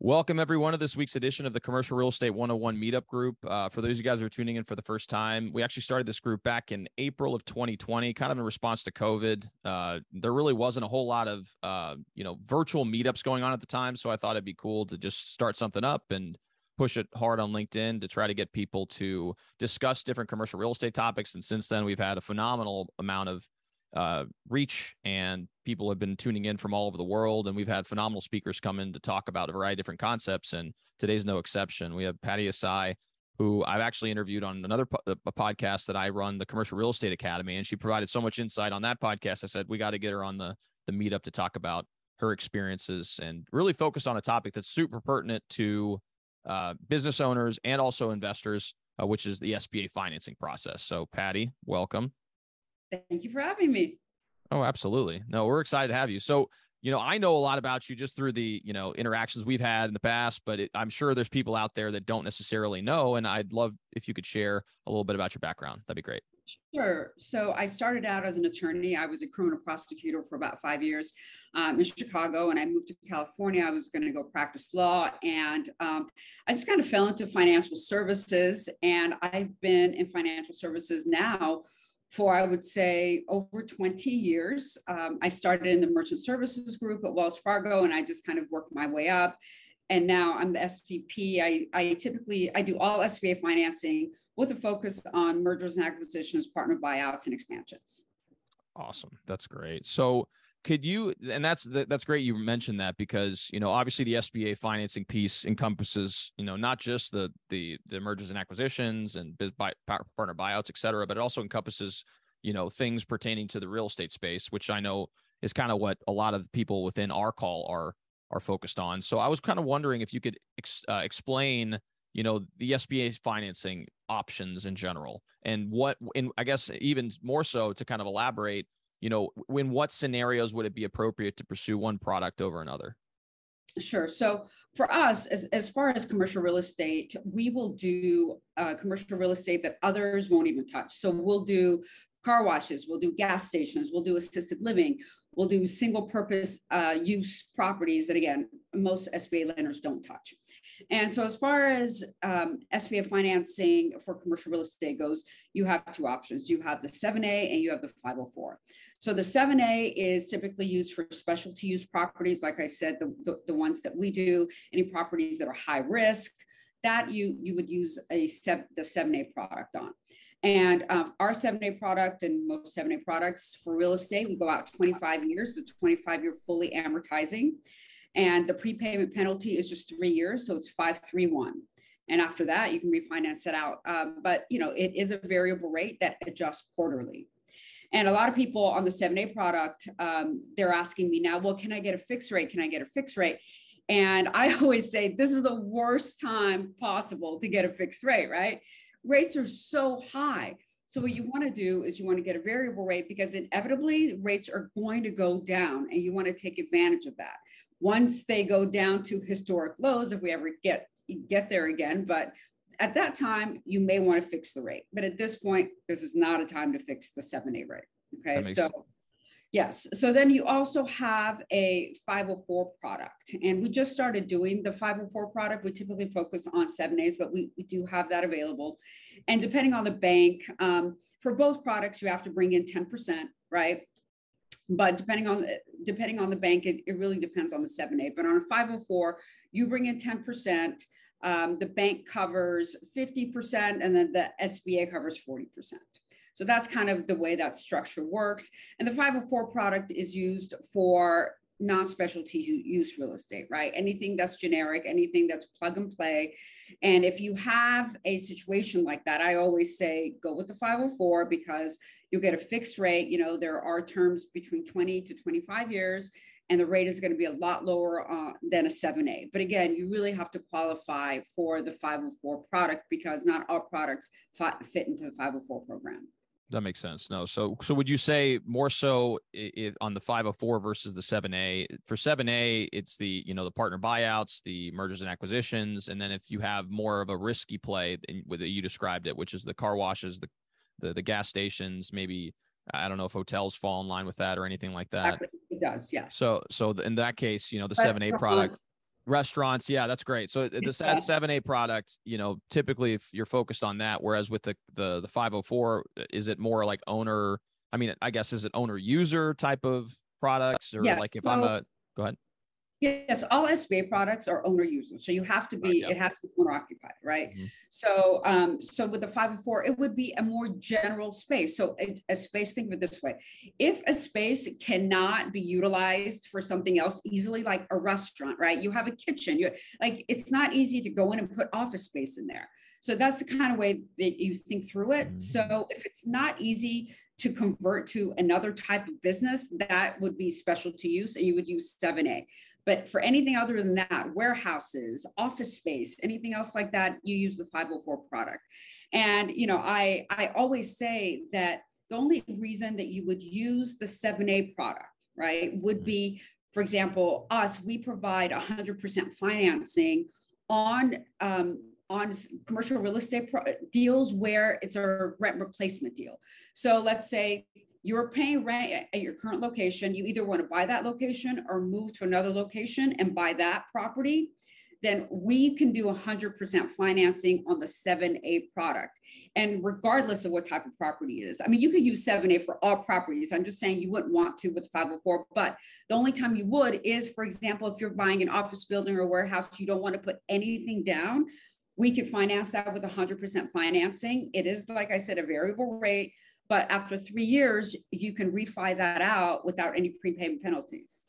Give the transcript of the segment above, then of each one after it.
Welcome, everyone, to this week's edition of the Commercial Real Estate 101 Meetup Group. Uh, for those of you guys who are tuning in for the first time, we actually started this group back in April of 2020, kind of in response to COVID. Uh, there really wasn't a whole lot of, uh, you know, virtual meetups going on at the time, so I thought it'd be cool to just start something up and push it hard on LinkedIn to try to get people to discuss different commercial real estate topics. And since then, we've had a phenomenal amount of uh, reach and people have been tuning in from all over the world and we've had phenomenal speakers come in to talk about a variety of different concepts and today's no exception. We have patty asai who i've actually interviewed on another po- a podcast that i run the commercial real estate academy and she provided so much insight on that podcast i said we got to get her on the the meetup to talk about her experiences and really focus on a topic that's super pertinent to uh, business owners and also investors uh, which is the sba financing process. So patty welcome Thank you for having me. Oh, absolutely. No, we're excited to have you. So, you know, I know a lot about you just through the, you know, interactions we've had in the past, but it, I'm sure there's people out there that don't necessarily know. And I'd love if you could share a little bit about your background. That'd be great. Sure. So I started out as an attorney. I was a criminal prosecutor for about five years um, in Chicago, and I moved to California. I was going to go practice law, and um, I just kind of fell into financial services. And I've been in financial services now for I would say over 20 years. Um, I started in the merchant services group at Wells Fargo and I just kind of worked my way up. And now I'm the SVP. I, I typically I do all SBA financing with a focus on mergers and acquisitions, partner buyouts, and expansions. Awesome. That's great. So could you and that's that's great you mentioned that because you know obviously the SBA financing piece encompasses you know not just the the the mergers and acquisitions and biz buy, partner buyouts et cetera but it also encompasses you know things pertaining to the real estate space which I know is kind of what a lot of people within our call are are focused on. So I was kind of wondering if you could ex, uh, explain you know the SBA financing options in general and what and I guess even more so to kind of elaborate you know, in what scenarios would it be appropriate to pursue one product over another? Sure. So for us, as, as far as commercial real estate, we will do uh, commercial real estate that others won't even touch. So we'll do car washes, we'll do gas stations, we'll do assisted living, we'll do single purpose uh, use properties that, again, most SBA lenders don't touch. And so, as far as um, SBA financing for commercial real estate goes, you have two options. You have the 7A and you have the 504. So, the 7A is typically used for specialty use properties, like I said, the, the, the ones that we do, any properties that are high risk, that you, you would use a the 7A product on. And uh, our 7A product and most 7A products for real estate, we go out 25 years, a 25 year fully amortizing. And the prepayment penalty is just three years. So it's 531. And after that, you can refinance it out. Um, but you know, it is a variable rate that adjusts quarterly. And a lot of people on the 7A product, um, they're asking me now, well, can I get a fixed rate? Can I get a fixed rate? And I always say this is the worst time possible to get a fixed rate, right? Rates are so high. So what you want to do is you want to get a variable rate because inevitably rates are going to go down and you want to take advantage of that once they go down to historic lows, if we ever get get there again. But at that time, you may want to fix the rate. But at this point, this is not a time to fix the 7A rate. Okay. So sense. Yes. So then you also have a 504 product. And we just started doing the 504 product. We typically focus on 7As, but we, we do have that available. And depending on the bank, um, for both products, you have to bring in 10%, right? but depending on the, depending on the bank, it, it really depends on the 7A. But on a 504, you bring in 10%, um, the bank covers 50%, and then the SBA covers 40%. So that's kind of the way that structure works. And the 504 product is used for non-specialty use real estate, right? Anything that's generic, anything that's plug and play. And if you have a situation like that, I always say go with the 504 because you'll get a fixed rate. You know, there are terms between 20 to 25 years and the rate is going to be a lot lower uh, than a 7A. But again, you really have to qualify for the 504 product because not all products fit into the 504 program. That makes sense. No. So, so would you say more so if, on the 504 versus the 7A? For 7A, it's the, you know, the partner buyouts, the mergers and acquisitions. And then if you have more of a risky play with it, you described it, which is the car washes, the, the, the gas stations, maybe, I don't know if hotels fall in line with that or anything like that. It does. Yes. So, so in that case, you know, the 7A product, restaurants yeah that's great. So the sad 7a product you know typically if you're focused on that whereas with the the the 504 is it more like owner i mean i guess is it owner user type of products or yeah, like if so, i'm a go ahead Yes, all SBA products are owner users. So you have to be, right, yeah. it has to be owner occupied, right? Mm-hmm. So, um, so with the 504, it would be a more general space. So a, a, space, think of it this way. If a space cannot be utilized for something else easily, like a restaurant, right? You have a kitchen, you like, it's not easy to go in and put office space in there. So that's the kind of way that you think through it. Mm-hmm. So if it's not easy to convert to another type of business, that would be specialty use and you would use 7A. But for anything other than that, warehouses, office space, anything else like that, you use the 504 product. And you know, I I always say that the only reason that you would use the 7A product, right, would be, for example, us, we provide 100% financing on um, on commercial real estate pro- deals where it's a rent replacement deal. So let's say you're paying rent at your current location, you either want to buy that location or move to another location and buy that property, then we can do 100% financing on the 7A product. And regardless of what type of property it is, I mean, you could use 7A for all properties. I'm just saying you wouldn't want to with 504, but the only time you would is, for example, if you're buying an office building or warehouse, you don't want to put anything down. We could finance that with 100% financing. It is, like I said, a variable rate but after three years, you can refi that out without any prepayment penalties.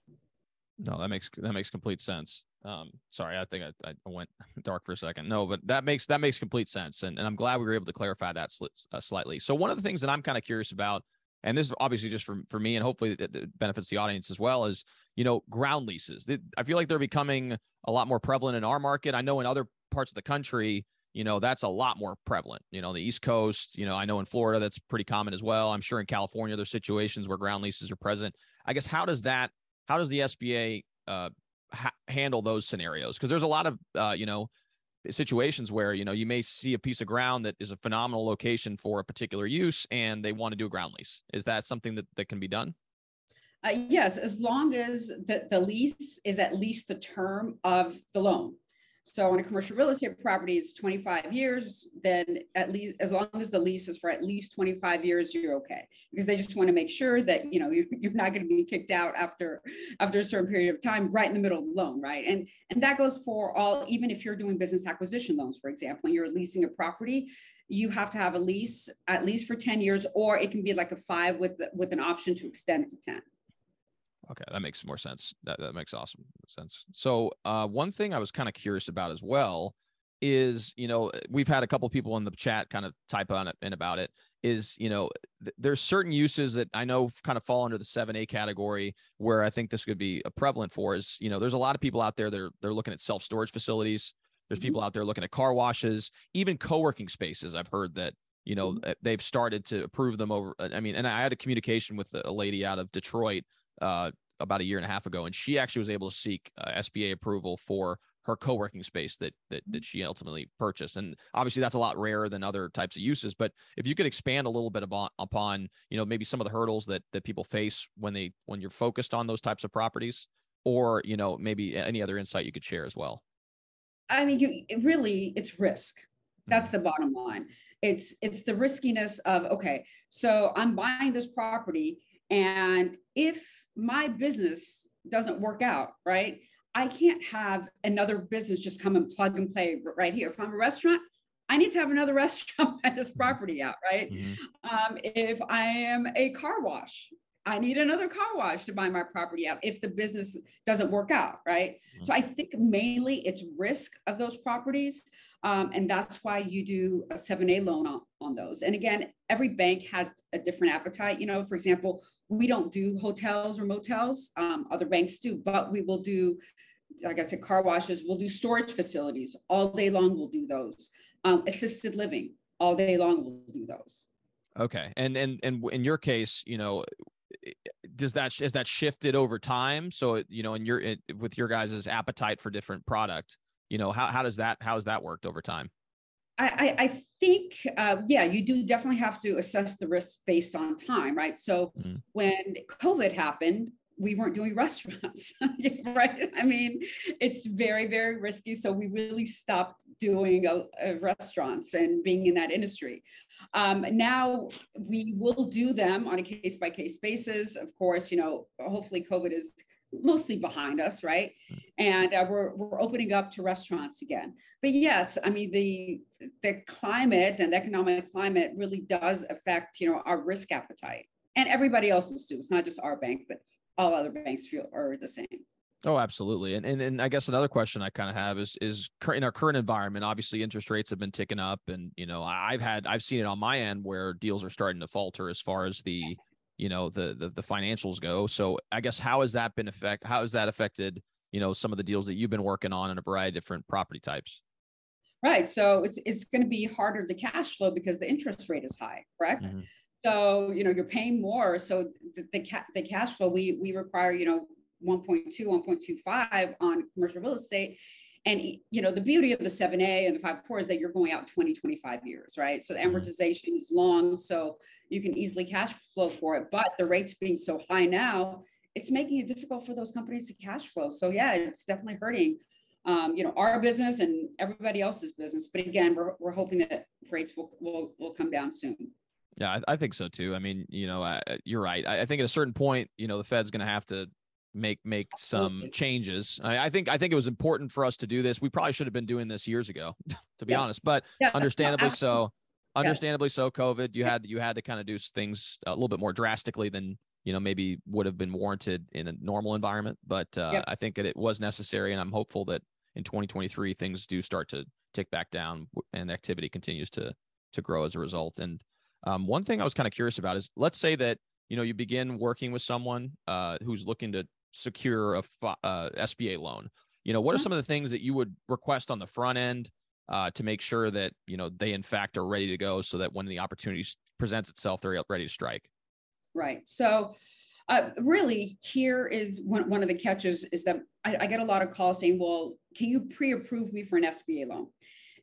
No, that makes that makes complete sense. Um, sorry, I think I, I went dark for a second. No, but that makes that makes complete sense, and, and I'm glad we were able to clarify that sli- uh, slightly. So one of the things that I'm kind of curious about, and this is obviously just for for me, and hopefully it, benefits the audience as well, is you know ground leases. I feel like they're becoming a lot more prevalent in our market. I know in other parts of the country, you know that's a lot more prevalent you know the east coast you know i know in florida that's pretty common as well i'm sure in california there's situations where ground leases are present. I guess how does that how does the sba uh, ha- handle those scenarios? Because there's a lot of uh, you know situations where you know you may see a piece of ground that is a phenomenal location for a particular use and they want to do a ground lease. Is that something that, that can be done? Uh, yes as long as the, the lease is at least the term of the loan so on a commercial real estate property, it's 25 years, then at least as long as the lease is for at least 25 years, you're okay. Because they just want to make sure that you know you're, not going to be kicked out after after a certain period of time, right in the middle of the loan, right? And and that goes for all, even if you're doing business acquisition loans, for example, and you're leasing a property, you have to have a lease at least for 10 years, or it can be like a five with with an option to extend to 10. Okay, that makes more sense. That that makes awesome sense. So, uh, one thing I was kind of curious about as well is, you know, we've had a couple people in the chat kind of type on it and about it. Is you know, th- there's certain uses that I know kind of fall under the seven A category where I think this could be a prevalent for. Is you know, there's a lot of people out there that are they're looking at self storage facilities. There's mm-hmm. people out there looking at car washes, even co working spaces. I've heard that you know mm-hmm. they've started to approve them over. I mean, and I had a communication with a lady out of Detroit uh, about a year and a half ago, and she actually was able to seek uh, SBA approval for her co-working space that that that she ultimately purchased. And obviously, that's a lot rarer than other types of uses. But if you could expand a little bit about, upon, you know, maybe some of the hurdles that that people face when they when you're focused on those types of properties, or you know, maybe any other insight you could share as well. I mean, you it really it's risk. That's mm-hmm. the bottom line. It's it's the riskiness of okay, so I'm buying this property, and if my business doesn't work out, right? I can't have another business just come and plug and play right here. If I'm a restaurant, I need to have another restaurant at this mm-hmm. property out, right? Mm-hmm. Um, if I am a car wash, I need another car wash to buy my property out if the business doesn't work out, right? Mm-hmm. So I think mainly it's risk of those properties. Um, and that's why you do a 7A loan on, on those. And again, every bank has a different appetite. You know, for example, we don't do hotels or motels, um, other banks do, but we will do, like I said, car washes, we'll do storage facilities all day long, we'll do those. Um, assisted living all day long, we'll do those. Okay. And, and, and in your case, you know, does that, is that shifted over time? So, you know, in your, with your guys' appetite for different product, you know how, how does that how has that worked over time I, I think, uh, yeah, you do definitely have to assess the risk based on time, right? So mm-hmm. when COVID happened, we weren't doing restaurants, right? I mean, it's very, very risky. So we really stopped doing uh, uh, restaurants and being in that industry. Um, now we will do them on a case by case basis. Of course, you know, hopefully COVID is mostly behind us, right? And uh, we're we're opening up to restaurants again. But yes, I mean the the climate and economic climate really does affect you know our risk appetite and everybody else's too. It's not just our bank, but all other banks feel are the same. Oh, absolutely. And, and and I guess another question I kind of have is is in our current environment, obviously interest rates have been ticking up and you know, I've had I've seen it on my end where deals are starting to falter as far as the you know the, the the financials go. So I guess how has that been affect how has that affected, you know, some of the deals that you've been working on in a variety of different property types? Right. So it's it's going to be harder to cash flow because the interest rate is high, correct? Mm-hmm. So, you know, you're paying more. So the, the, ca- the cash flow, we, we require, you know, 1.2, 1.25 on commercial real estate. And, you know, the beauty of the 7A and the 5.4 is that you're going out 20, 25 years, right? So the mm-hmm. amortization is long, so you can easily cash flow for it. But the rates being so high now, it's making it difficult for those companies to cash flow. So yeah, it's definitely hurting, um, you know, our business and everybody else's business. But again, we're, we're hoping that rates will, will, will come down soon. Yeah, I, I, think so too. I mean, you know, I, you're right. I, I, think at a certain point, you know, the Fed's going to have to make make some changes. I, think I think it was important for us to do this. We probably should have been doing this years ago, to be yes. honest. But yeah, understandably so, understandably yes. so, COVID, you had you had to kind of do things a little bit more drastically than you know maybe would have been warranted in a normal environment. But uh, yep. I think that it was necessary, and I'm hopeful that in 2023 things do start to tick back down and activity continues to to grow as a result. And um, one thing I was kind of curious about is let's say that you know you begin working with someone uh, who's looking to secure a uh, SBA loan. You know, what are mm-hmm. some of the things that you would request on the front end uh, to make sure that you know they in fact are ready to go, so that when the opportunity presents itself, they're ready to strike. Right. So. Uh, really, here is one, one of the catches is that I, I get a lot of calls saying, well, can you pre-approve me for an SBA loan?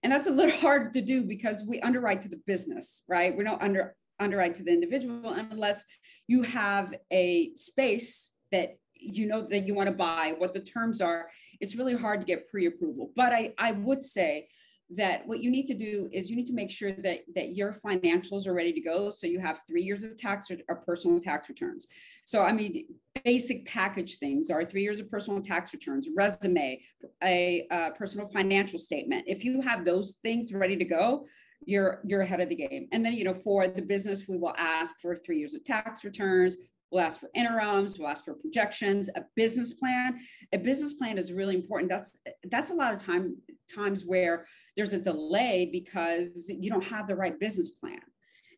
And that's a little hard to do because we underwrite to the business, right? We don't under underwrite to the individual unless you have a space that you know that you want to buy, what the terms are. It's really hard to get pre-approval. But I, I would say that what you need to do is you need to make sure that that your financials are ready to go. So you have three years of tax or, or personal tax returns. So i mean basic package things are three years of personal tax returns resume a, a personal financial statement. If you have those things ready to go you're you're ahead of the game. And then you know for the business we will ask for three years of tax returns. We'll ask for interims, we'll ask for projections, a business plan. A business plan is really important. That's that's a lot of time times where there's a delay because you don't have the right business plan.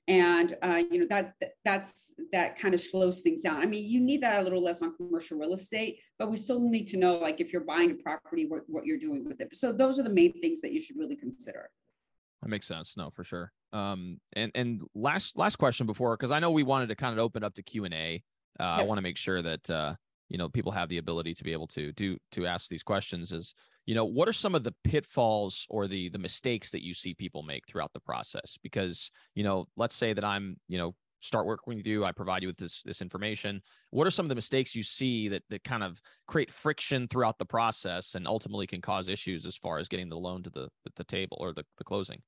And uh, you know that that's that kind of slows things down. I mean, you need that a little less on commercial real estate, but we still need to know, like, if you're buying a property, what, what you're doing with it. So those are the main things that you should really consider. That makes sense. No, for sure. Um, and and last last question before, because I know we wanted to kind of open up to Q and A. Uh, I want to make sure that uh, you know people have the ability to be able to do to ask these questions. Is you know what are some of the pitfalls or the the mistakes that you see people make throughout the process? Because you know, let's say that I'm you know start working with you i provide you with this this information what are some of the mistakes you see that that kind of create friction throughout the process and ultimately can cause issues as far as getting the loan to the the table or the, the closing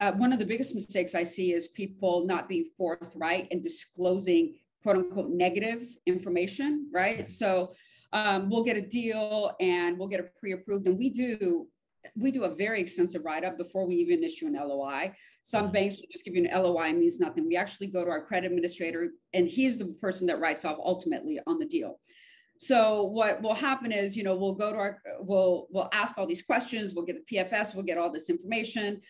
uh, one of the biggest mistakes i see is people not being forthright and disclosing quote unquote negative information right mm-hmm. so um, we'll get a deal and we'll get a pre-approved and we do we do a very extensive write-up before we even issue an LOI. Some mm-hmm. banks will just give you an LOI means nothing. We actually go to our credit administrator, and he's the person that writes off ultimately on the deal. So what will happen is, you know, we'll go to our, we'll we'll ask all these questions. We'll get the PFS. We'll get all this information.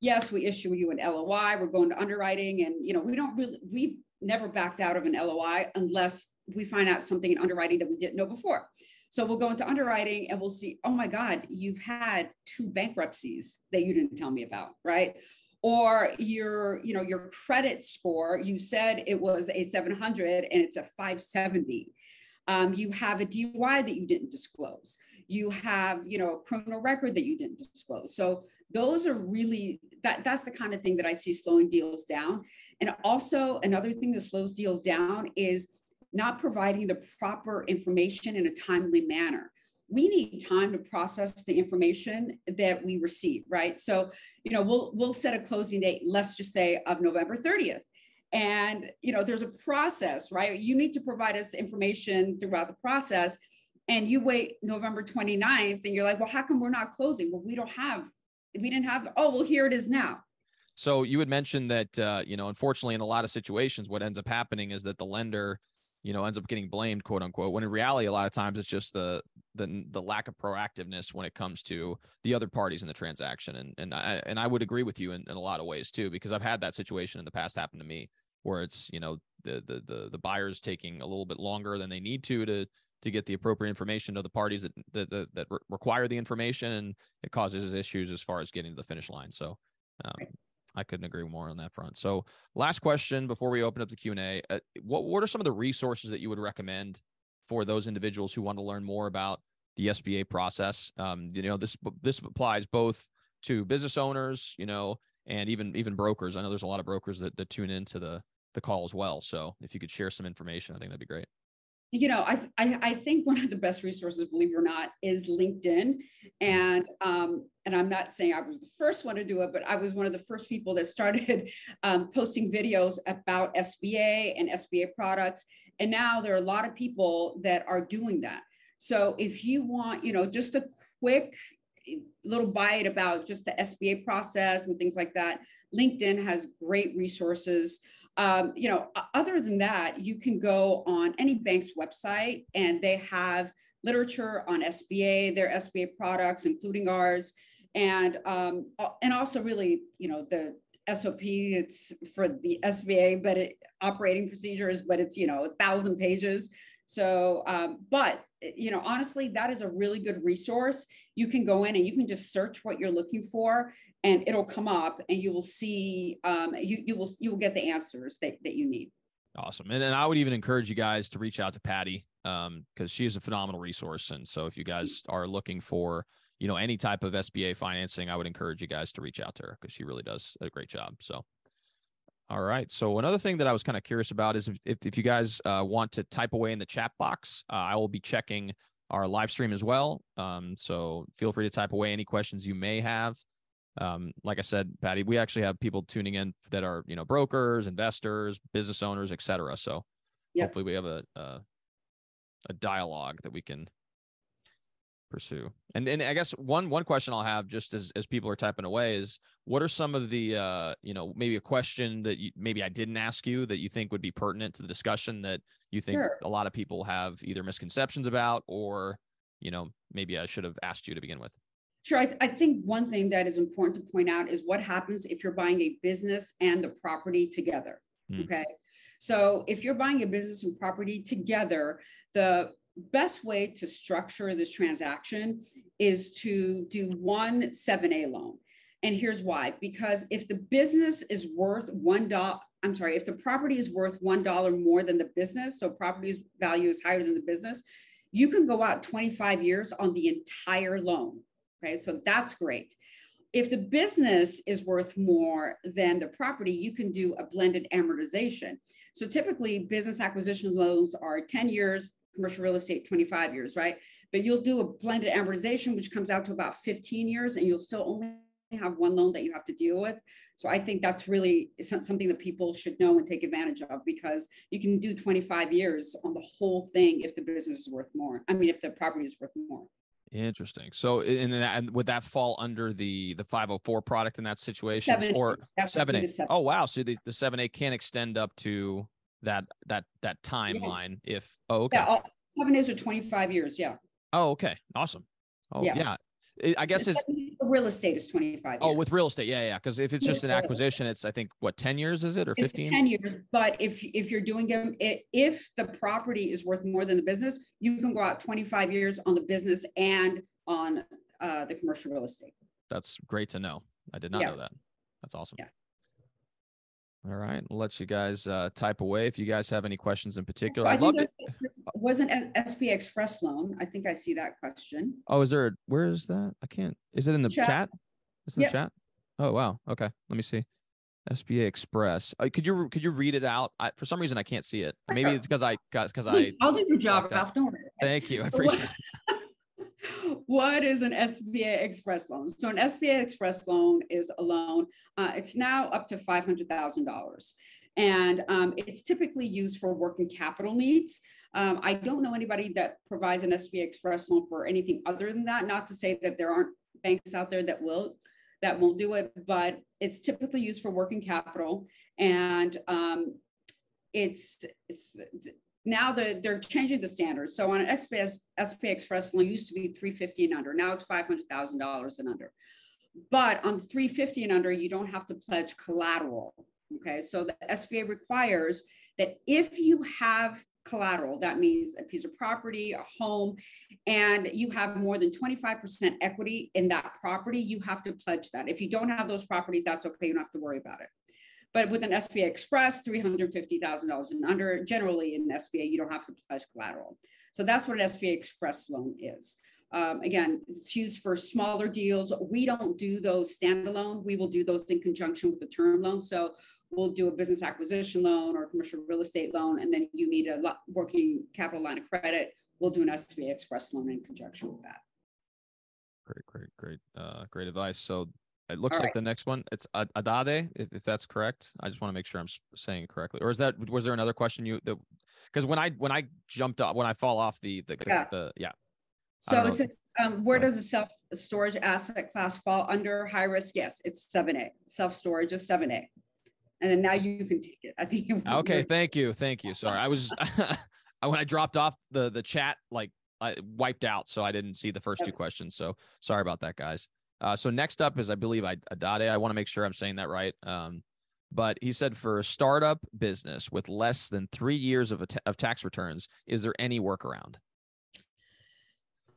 Yes, we issue you an LOI. We're going to underwriting, and you know, we don't really we've never backed out of an LOI unless we find out something in underwriting that we didn't know before. So we'll go into underwriting and we'll see, oh my God, you've had two bankruptcies that you didn't tell me about, right? Or your, you know, your credit score, you said it was a 700 and it's a 570. Um, you have a DUI that you didn't disclose. You have, you know, a criminal record that you didn't disclose. So those are really that that's the kind of thing that I see slowing deals down. And also another thing that slows deals down is not providing the proper information in a timely manner. We need time to process the information that we receive right? So you know we'll we'll set a closing date let's just say of november 30th and you know there's a process right? You need to provide us information throughout the process and you wait november 29th and you're like well how come we're not closing? Well we don't have we didn't have oh well here it is now so you had mentioned that uh, you know unfortunately in a lot of situations what ends up happening is that the lender you know ends up getting blamed quote unquote when in reality a lot of times it's just the the the lack of proactiveness when it comes to the other parties in the transaction. And and I and I would agree with you in, in a lot of ways too because I've had that situation in the past happen to me where it's you know the the the, the buyers taking a little bit longer than they need to to to get the appropriate information to the parties that that that, that re- require the information and it causes issues as far as getting to the finish line. So um, I couldn't agree more on that front. So, last question before we open up the Q and A: uh, What what are some of the resources that you would recommend for those individuals who want to learn more about the SBA process? Um, you know, this this applies both to business owners, you know, and even even brokers. I know there's a lot of brokers that, that tune into the the call as well. So, if you could share some information, I think that'd be great you know, I, I, I think one of the best resources, believe it or not, is LinkedIn, and um, and I'm not saying I was the first one to do it, but I was one of the first people that started um, posting videos about SBA and SBA products, and now there are a lot of people that are doing that. So if you want, you know, just a quick little bite about just the SBA process and things like that, LinkedIn has great resources. Um, you know, other than that, you can go on any bank's website and they have literature on SBA, their SBA products, including ours, and um, and also really, you know, the SOP. It's for the SBA, but it operating procedures, but it's you know a thousand pages. So, um, but you know, honestly, that is a really good resource. You can go in and you can just search what you're looking for, and it'll come up, and you will see, um, you you will you will get the answers that that you need. Awesome, and, and I would even encourage you guys to reach out to Patty because um, she is a phenomenal resource. And so, if you guys are looking for you know any type of SBA financing, I would encourage you guys to reach out to her because she really does a great job. So. All right. So another thing that I was kind of curious about is if, if, if you guys uh, want to type away in the chat box, uh, I will be checking our live stream as well. Um, so feel free to type away any questions you may have. Um, like I said, Patty, we actually have people tuning in that are you know brokers, investors, business owners, etc. So yep. hopefully we have a, a a dialogue that we can pursue. And and I guess one one question I'll have just as as people are typing away is what are some of the uh you know maybe a question that you maybe I didn't ask you that you think would be pertinent to the discussion that you think sure. a lot of people have either misconceptions about or you know maybe I should have asked you to begin with. Sure. I, th- I, think one thing that is important to point out is what happens if you're buying a business and the property together. Mm. Okay. So if you're buying a business and property together, the best way to structure this transaction is to do one 7A loan. And here's why because if the business is worth one dollar, I'm sorry, if the property is worth one dollar more than the business, so property's value is higher than the business, you can go out 25 years on the entire loan. Okay, so that's great. If the business is worth more than the property, you can do a blended amortization. So typically, business acquisition loans are 10 years, commercial real estate 25 years, right? But you'll do a blended amortization, which comes out to about 15 years, and you'll still only have one loan that you have to deal with. So I think that's really something that people should know and take advantage of because you can do 25 years on the whole thing if the business is worth more. I mean, if the property is worth more. Interesting. So, and then and would that fall under the the 504 product in that situation, seven, or seven A? Oh, wow. So the the seven eight can extend up to that that that timeline yeah. if oh okay yeah, seven years or 25 years yeah oh okay awesome oh yeah, yeah. I guess so it's real estate is 25 years. Oh, with real estate. Yeah, yeah. Because if it's just an acquisition, it's I think what 10 years is it or 15? 10 years. But if if you're doing them, if the property is worth more than the business, you can go out 25 years on the business and on uh, the commercial real estate. That's great to know. I did not yeah. know that. That's awesome. Yeah. All right, I'll let you guys uh, type away if you guys have any questions in particular. I'd love it. Wasn't an SB Express loan? I think I see that question. Oh, is there? A, where is that? I can't. Is it in the chat? chat? Is in yep. the chat? Oh wow. Okay, let me see. SBA Express. Uh, could you could you read it out? I, for some reason, I can't see it. Maybe it's because I because I. I'll do your job, Ralph. Don't worry. Thank you. I appreciate. it. what is an SBA Express loan? So an SBA Express loan is a loan. Uh, it's now up to five hundred thousand dollars, and um, it's typically used for working capital needs. Um, I don't know anybody that provides an SBA Express loan for anything other than that. Not to say that there aren't banks out there that will that won't do it, but it's typically used for working capital. And um, it's, it's now the, they're changing the standards. So on an SPS, SBA Express loan used to be 350 and under. Now it's $500,000 and under. But on 350 and under, you don't have to pledge collateral. Okay, so the SBA requires that if you have collateral. That means a piece of property, a home, and you have more than 25% equity in that property, you have to pledge that. If you don't have those properties, that's okay. You don't have to worry about it. But with an SBA Express, $350,000 and under, generally in SBA, you don't have to pledge collateral. So that's what an SBA Express loan is. Um, again, it's used for smaller deals. We don't do those standalone. We will do those in conjunction with the term loan. So we'll do a business acquisition loan or a commercial real estate loan, and then you need a working capital line of credit. We'll do an SBA Express loan in conjunction with that. Great, great, great, uh, great advice. So it looks All like right. the next one it's Adade, if, if that's correct. I just want to make sure I'm saying it correctly. Or is that was there another question you that because when I when I jumped up when I fall off the the, yeah. the, yeah so it says, um, where does the self storage asset class fall under high risk? Yes, it's 7A. Self storage is 7A. And then now you can take it. I think. Okay, thank you, thank you. Sorry, I was when I dropped off the the chat, like I wiped out, so I didn't see the first two questions. So sorry about that, guys. Uh, so next up is I believe I Adade. I want to make sure I'm saying that right. Um, but he said for a startup business with less than three years of, of tax returns, is there any workaround?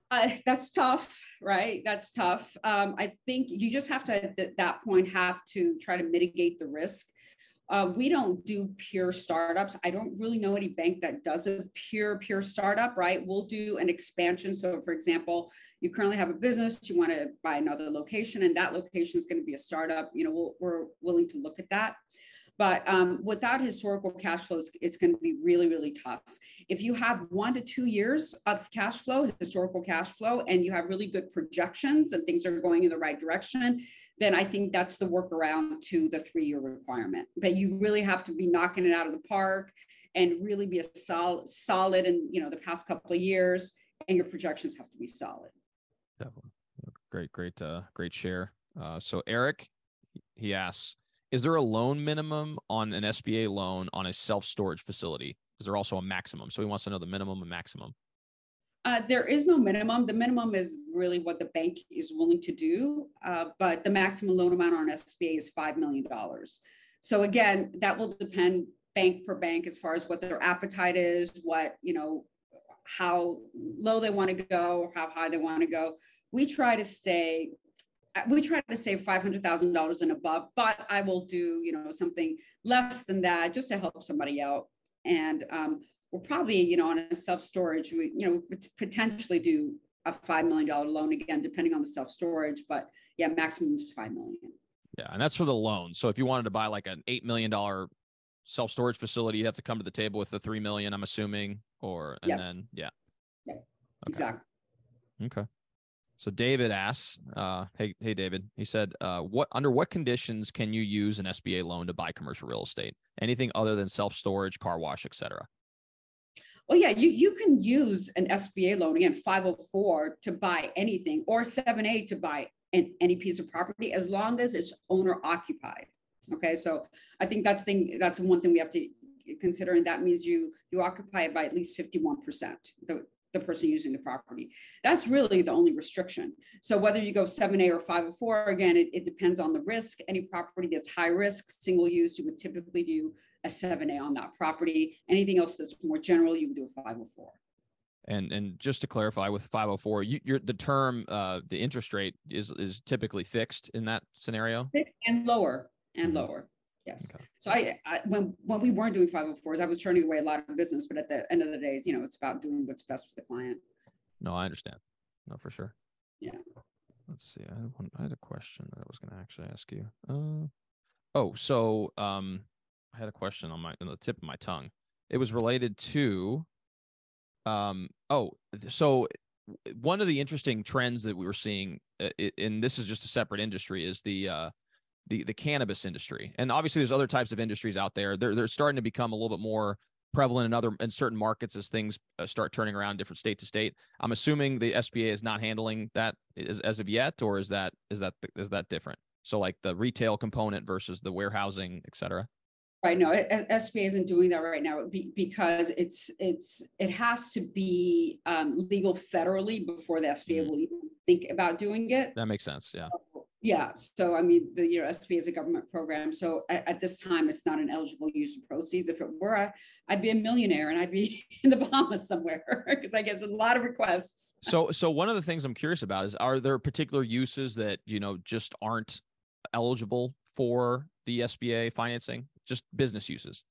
Uh, that's tough, right? That's tough. Um, I think you just have to, at that point, have to try to mitigate the risk. Uh, we don't do pure startups. I don't really know any bank that does a pure, pure startup, right? We'll do an expansion. So, for example, you currently have a business, you want to buy another location, and that location is going to be a startup. You know, we we are willing to look at that. But um, without historical cash flows, it's going to be really, really tough. If you have one to two years of cash flow, historical cash flow, and you have really good projections and things are going in the right direction, then I think that's the workaround to the three year requirement. But you really have to be knocking it out of the park and really be a solid, solid in you know the past couple of years, and your projections have to be solid. Definitely, great, great, uh, great share. Uh, so Eric, he asks, is there a loan minimum on an SBA loan on a self storage facility? Is there also a maximum? So he wants to know the minimum and maximum. Uh, there is no minimum. The minimum is really what the bank is willing to do, uh, but the maximum loan amount on SBA is $5 million. So again, that will depend bank per bank as far as what their appetite is, what, you know, how low they want to go, or how high they want to go. We try to stay we try to save $500,000 and above, but I will do, you know, something less than that just to help somebody out. And um, we'll probably, you know, on a self-storage, we, you know, potentially do a $5 million loan again, depending on the self-storage, but yeah, maximum is 5 million. Yeah. And that's for the loan. So if you wanted to buy like an $8 million self-storage facility, you have to come to the table with the 3 million, I'm assuming, or, and yep. then, yeah. Yeah, okay. exactly. Okay. So David asks, uh, "Hey, hey, David." He said, uh, "What under what conditions can you use an SBA loan to buy commercial real estate? Anything other than self storage, car wash, etc." Well, yeah, you you can use an SBA loan again, 504 to buy anything, or 7A to buy an, any piece of property as long as it's owner occupied. Okay, so I think that's thing that's one thing we have to consider, and that means you you occupy it by at least 51 percent. The the person using the property. That's really the only restriction. So whether you go 7A or 504, again, it, it depends on the risk. Any property that's high risk, single use, you would typically do a 7A on that property. Anything else that's more general, you would do a 504. And and just to clarify, with 504, you, you're the term, uh, the interest rate is is typically fixed in that scenario. It's fixed and lower and mm-hmm. lower. Yes. Okay. So I, I, when when we weren't doing 504s, I was turning away a lot of business, but at the end of the day, you know, it's about doing what's best for the client. No, I understand. No, for sure. Yeah. Let's see. I had one. I had a question that I was going to actually ask you. Uh, Oh, so um, I had a question on my on the tip of my tongue. It was related to, um, oh, so one of the interesting trends that we were seeing, uh, and this is just a separate industry, is the uh, the the cannabis industry. And obviously, there's other types of industries out there. They're they're starting to become a little bit more prevalent in other in certain markets as things uh, start turning around different state to state. I'm assuming the SBA is not handling that as, as of yet, or is that is that is that different? So like the retail component versus the warehousing, et cetera. Right. No, SBA isn't doing that right now because it's it's it has to be um, legal federally before the SBA mm-hmm. will even think about doing it. That makes sense. Yeah. Yeah. So, I mean, the you know, SBA is a government program. So at, at, this time, it's not an eligible use of proceeds. If it were, I, I'd be a millionaire and I'd be in the Bahamas somewhere because I get a lot of requests. So, so one of the things I'm curious about is, are there particular uses that, you know, just aren't eligible for the SBA financing, just business uses?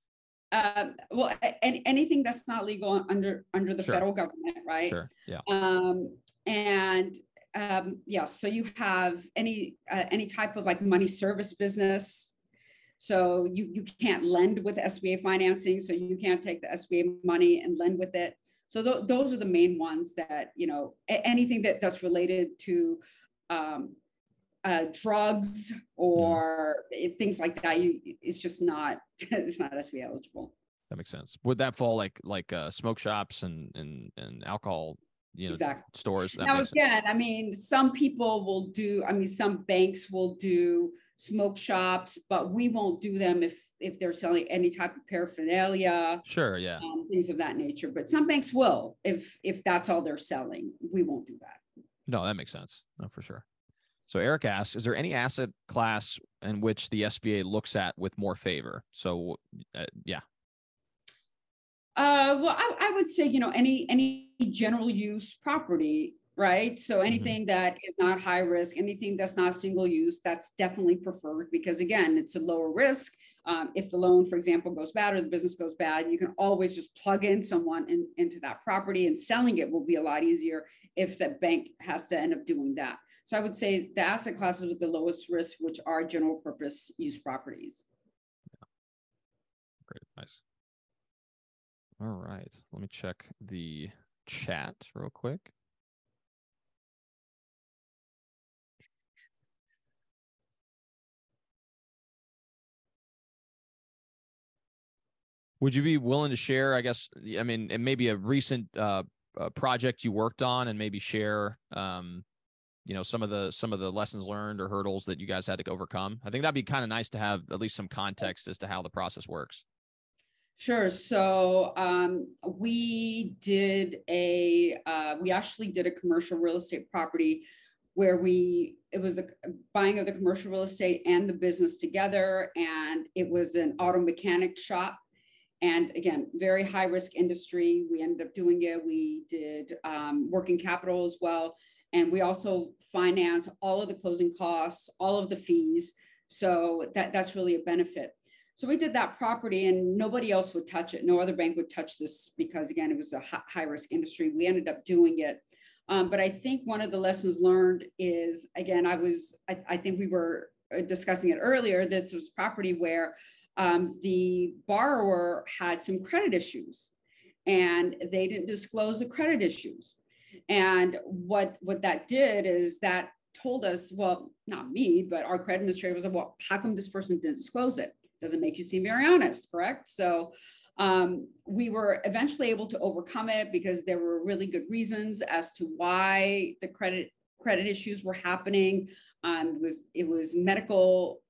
Um, well, any, anything that's not legal under under the sure. federal government, right? Sure. Yeah. Um, and um, yes, so you have any uh, any type of like money service business. So you you can't lend with SBA financing, so you can't take the SBA money and lend with it. So th- those are the main ones that you know anything that that's related to um, uh, drugs or mm. things like that. You it's just not it's not SBA eligible. That makes sense. Would that fall like like uh, smoke shops and and and alcohol you know exactly. stores that now again i mean some people will do i mean some banks will do smoke shops but we won't do them if if they're selling any type of paraphernalia sure yeah. um, things of that nature but some banks will if if that's all they're selling we won't do that. No that makes sense. No for sure. So eric asks is there any asset class in which the sba looks at with more favor? So uh, yeah. Uh, well, I, I, would say, you know, any any general use property, right? So mm-hmm. anything that is not high risk, anything that's not single use, that's definitely preferred because again, it's a lower risk. Um, if the loan, for example, goes bad or the business goes bad, you can always just plug in someone in, into that property and selling it will be a lot easier if the bank has to end up doing that. So I would say the asset classes with the lowest risk, which are general purpose use properties. Great, nice. All right. Let me check the chat real quick. Would you be willing to share, I guess, I mean, it may be a recent uh, uh, project you worked on and maybe share, um, you know, some of the some of the lessons learned or hurdles that you guys had to overcome? I think that'd be kind of nice to have at least some context as to how the process works. Sure. So um, we did a, uh, we actually did a commercial real estate property where we, it was the buying of the commercial real estate and the business together. And it was an auto mechanic shop. And again, very high risk industry. We ended up doing it. We did um, working capital as well. And we also finance all of the closing costs, all of the fees. So that, that's really a benefit. So we did that property and nobody else would touch it. No other bank would touch this because, again, it was a high risk industry. We ended up doing it. Um, but I think one of the lessons learned is, again, I was, I, I think we were uh, discussing it earlier. This was property where um, the borrower had some credit issues and they didn't disclose the credit issues. And what, what that did is that told us, well, not me, but our credit administrator was like, well, how come this person didn't disclose it? Doesn't make you seem very honest, correct? So um, we were eventually able to overcome it because there were really good reasons as to why the credit credit issues were happening. Um, it was it was medical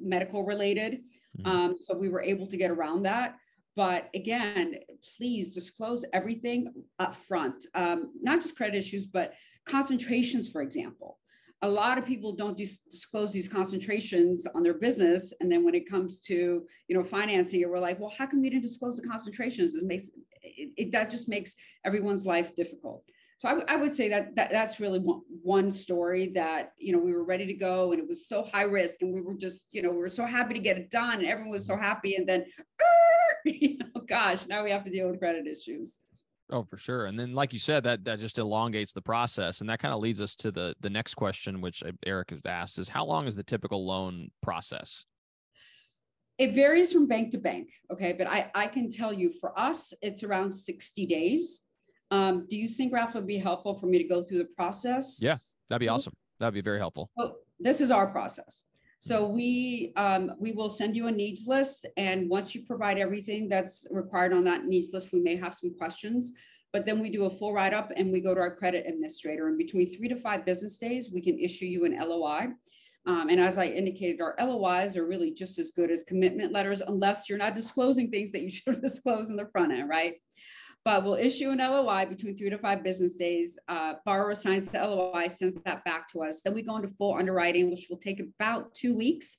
medical related, mm-hmm. um, so we were able to get around that. But again, please disclose everything up front, um, not just credit issues, but concentrations, for example a lot of people don't dis- disclose these concentrations on their business. And then when it comes to you know financing it we're like well how come we didn't disclose the concentrations? It makes it, it that just makes everyone's life difficult. So I, w- I would say that, that that's really one, one story that you know we were ready to go and it was so high risk and we were just you know we were so happy to get it done and everyone was so happy and then you know gosh now we have to deal with credit issues Oh, for sure. And then, like you said, that that just elongates the process, and that kind of leads us to the the next question, which uh, Eric has asked: is how long is the typical loan process? It varies from bank to bank. Okay. But I, I can tell you for us, it's around 60 days. Um, do you think Ralph would be helpful for me to go through the process? Yeah, that'd be awesome. That'd be very helpful. Well, this is our process. So we um, we will send you a needs list, and once you provide everything that's required on that needs list, we may have some questions. But then we do a full write up, and we go to our credit administrator. And between three to five business days, we can issue you an LOI. Um, and as I indicated, our LOIs are really just as good as commitment letters, unless you're not disclosing things that you should disclose in the front end, right? But we'll issue an LOI between three to five business days. Uh, borrower signs the LOI, sends that back to us. Then we go into full underwriting, which will take about two weeks.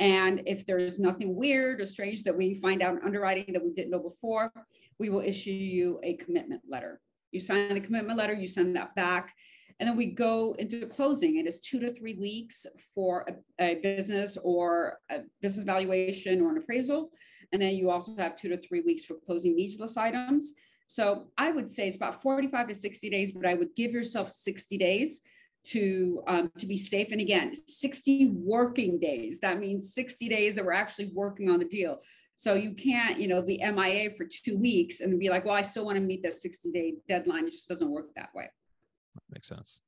And if there's nothing weird or strange that we find out in underwriting that we didn't know before, we will issue you a commitment letter. You sign the commitment letter, you send that back. And then we go into closing. It is two to three weeks for a, a business or a business valuation or an appraisal. And then you also have two to three weeks for closing needless items. So I would say it's about 45 to 60 days, but I would give yourself 60 days to um, to be safe. And again, 60 working days. That means 60 days that we're actually working on the deal. So you can't, you know, be MIA for two weeks and be like, well, I still want to meet the 60 day deadline. It just doesn't work that way. Makes sense.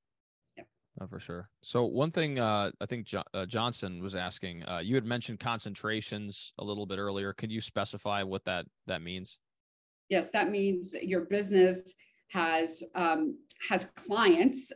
Yeah, Oh, for sure. So one thing uh, I think jo- uh, Johnson was asking, uh, you had mentioned concentrations a little bit earlier. Could you specify what that that means? Yes, that means your business has um, has clients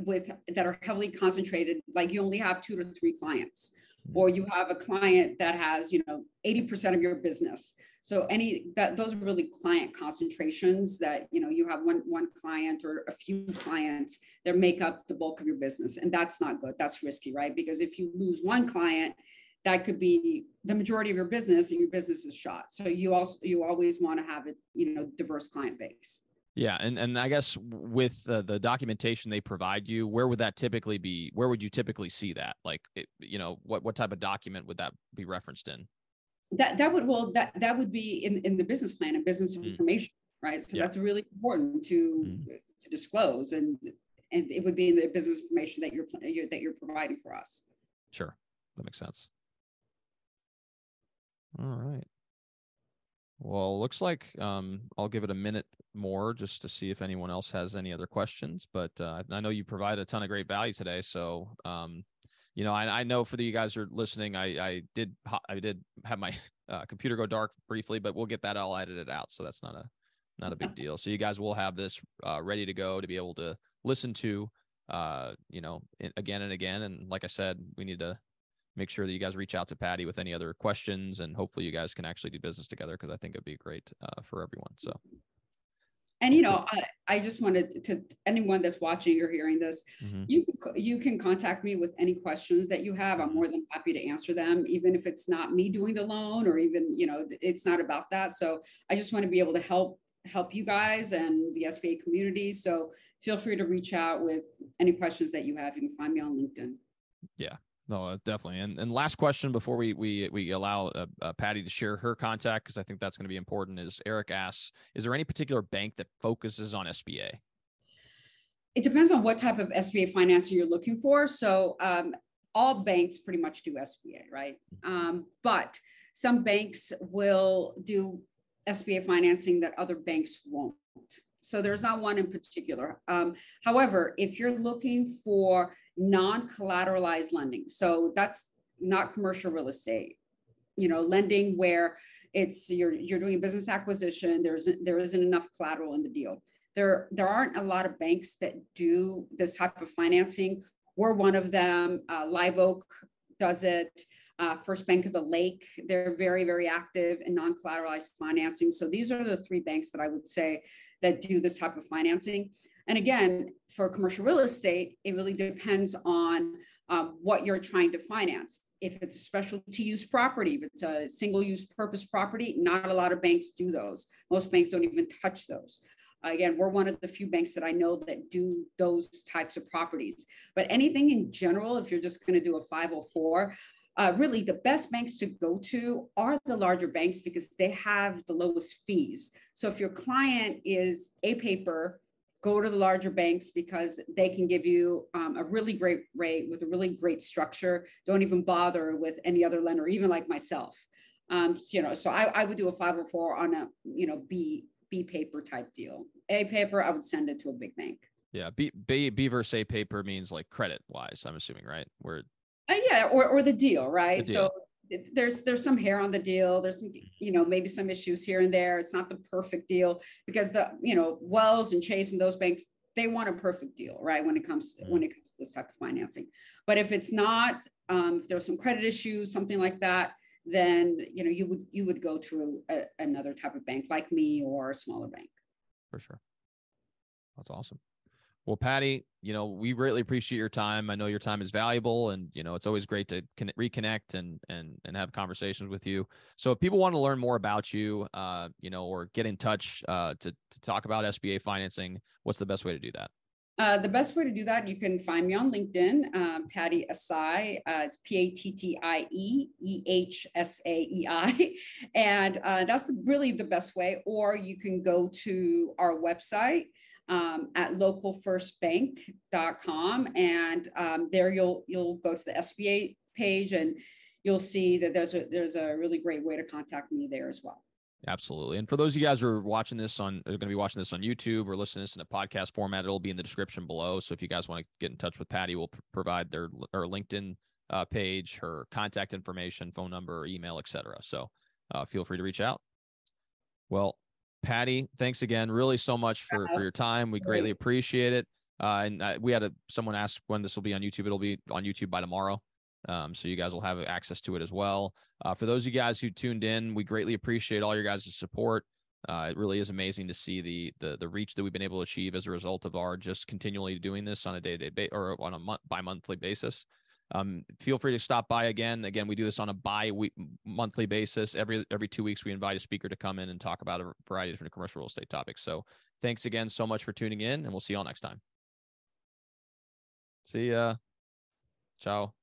with that are heavily concentrated. Like you only have two to three clients, hmm. or you have a client that has you know 80% of your business. So any that those are really client concentrations that you know you have one one client or a few clients that make up the bulk of your business, and that's not good. That's risky, right? Because if you lose one client that could be the majority of your business and your business is shot. So you also you always want to have a you know diverse client base. Yeah and and i guess with uh, the documentation they provide you where would that typically be where would you typically see that? Like it, you know what what type of document would that be referenced in? That that would well that that would be in in the business plan and business mm. information right? So yeah. that's really important to mm. to disclose and and it would be in the business information that you're, you're that you're providing for us. Sure that makes sense all right. Well, looks like um, I'll give it a minute more just to see if anyone else has any other questions. But uh, I know you provide a ton of great value today, so um, you know I, I, know for the you guys are listening, I, I did I did have my uh, computer go dark briefly, but we'll get that all edited out, so that's not a not a big deal. So you guys will have this uh, ready to go to be able to listen to, uh, you know, again and again. And like I said, we need to make sure that you guys reach out to Pattie with any other questions, and hopefully you guys can actually do business together because I think it'd be great uh, for everyone. So. And you know, I, I just wanted to anyone that's watching or hearing this, mm-hmm. you can, you can contact me with any questions that you have. I'm more than happy to answer them, even if it's not me doing the loan or even you know it's not about that. So I just want to be able to help help you guys and the SBA community. So feel free to reach out with any questions that you have. You can find me on LinkedIn. Yeah, no, uh, definitely. And and last question before we we we allow uh, uh, Pattie to share her contact because I think that's going to be important. Is Eric asks, is there any particular bank that focuses on SBA? It depends on what type of SBA financing you're looking for. So um, all banks pretty much do SBA, right? Mm-hmm. Um, but some banks will do SBA financing that other banks won't. So there's not one in particular. Um, however, if you're looking for non-collateralized lending, so that's not commercial real estate, you know, lending where it's you're you're doing a business acquisition, there's there isn't enough collateral in the deal. There there aren't a lot of banks that do this type of financing. We're one of them. Uh, Live Oak does it. Uh, First Bank of the Lake, they're very, very active in non collateralized financing. So these are the three banks that I would say that do this type of financing. And again, for commercial real estate, it really depends on um, what you're trying to finance. If it's a specialty use property, if it's a single use purpose property, not a lot of banks do those. Most banks don't even touch those. Again, we're one of the few banks that I know that do those types of properties. But anything in general, if you're just going to do a 504, uh, really the best banks to go to are the larger banks because they have the lowest fees. So if your client is a paper, go to the larger banks because they can give you um, a really great rate with a really great structure. Don't even bother with any other lender, even like myself. Um, so, you know, so I, I would do a 504 on a, you know, B, B paper type deal. A paper, I would send it to a big bank. Yeah. B, B, B versus A paper means like credit wise, I'm assuming, right? Where, uh, yeah, or, or the deal, right? The deal. So it- there's there's some hair on the deal. There's some, you know, maybe some issues here and there. It's not the perfect deal because the, you know, Wells and Chase and those banks, they want a perfect deal, right? When it comes when it comes to this type of financing. But if it's not, um, if there's some credit issues, something like that, then you know you would you would go to a, another type of bank like me or a smaller bank. for sure. That's awesome. Well, Pattie, you know, we greatly appreciate your time. I know your time is valuable and, you know, it's always great to con- reconnect and, and, and have conversations with you. So if people want to learn more about you, uh, you know, or get in touch, uh, to, to talk about SBA financing, what's the best way to do that? Uh, the best way to do that, you can find me on LinkedIn, um, Pattie Ehsaei. Uh, it's P A T T I E E H S A E I. And uh, that's really the best way. Or you can go to our website um, at localfirstbank.com. And um, there you'll you'll go to the SBA page and you'll see that there's a there's a really great way to contact me there as well. Absolutely. And for those of you guys who are watching this on, are going to be watching this on YouTube or listening to this in a podcast format, it'll be in the description below. So if you guys want to get in touch with Pattie, we'll provide their or LinkedIn uh, page, her contact information, phone number, email, etc. So uh, feel free to reach out. Well, Pattie, thanks again, really so much for for your time. We greatly appreciate it. Uh, and uh, we had a someone ask when this will be on YouTube. It'll be on YouTube by tomorrow. Um, so you guys will have access to it as well. Uh, for those of you guys who tuned in, we greatly appreciate all your guys' support. Uh, it really is amazing to see the the the reach that we've been able to achieve as a result of our just continually doing this on a day to day or on a month by monthly basis. Um, feel free to stop by again. Again, we do this on a bi week monthly basis. Every every two weeks, we invite a speaker to come in and talk about a variety of different commercial real estate topics. So thanks again so much for tuning in, and we'll see you all next time. See ya. Ciao.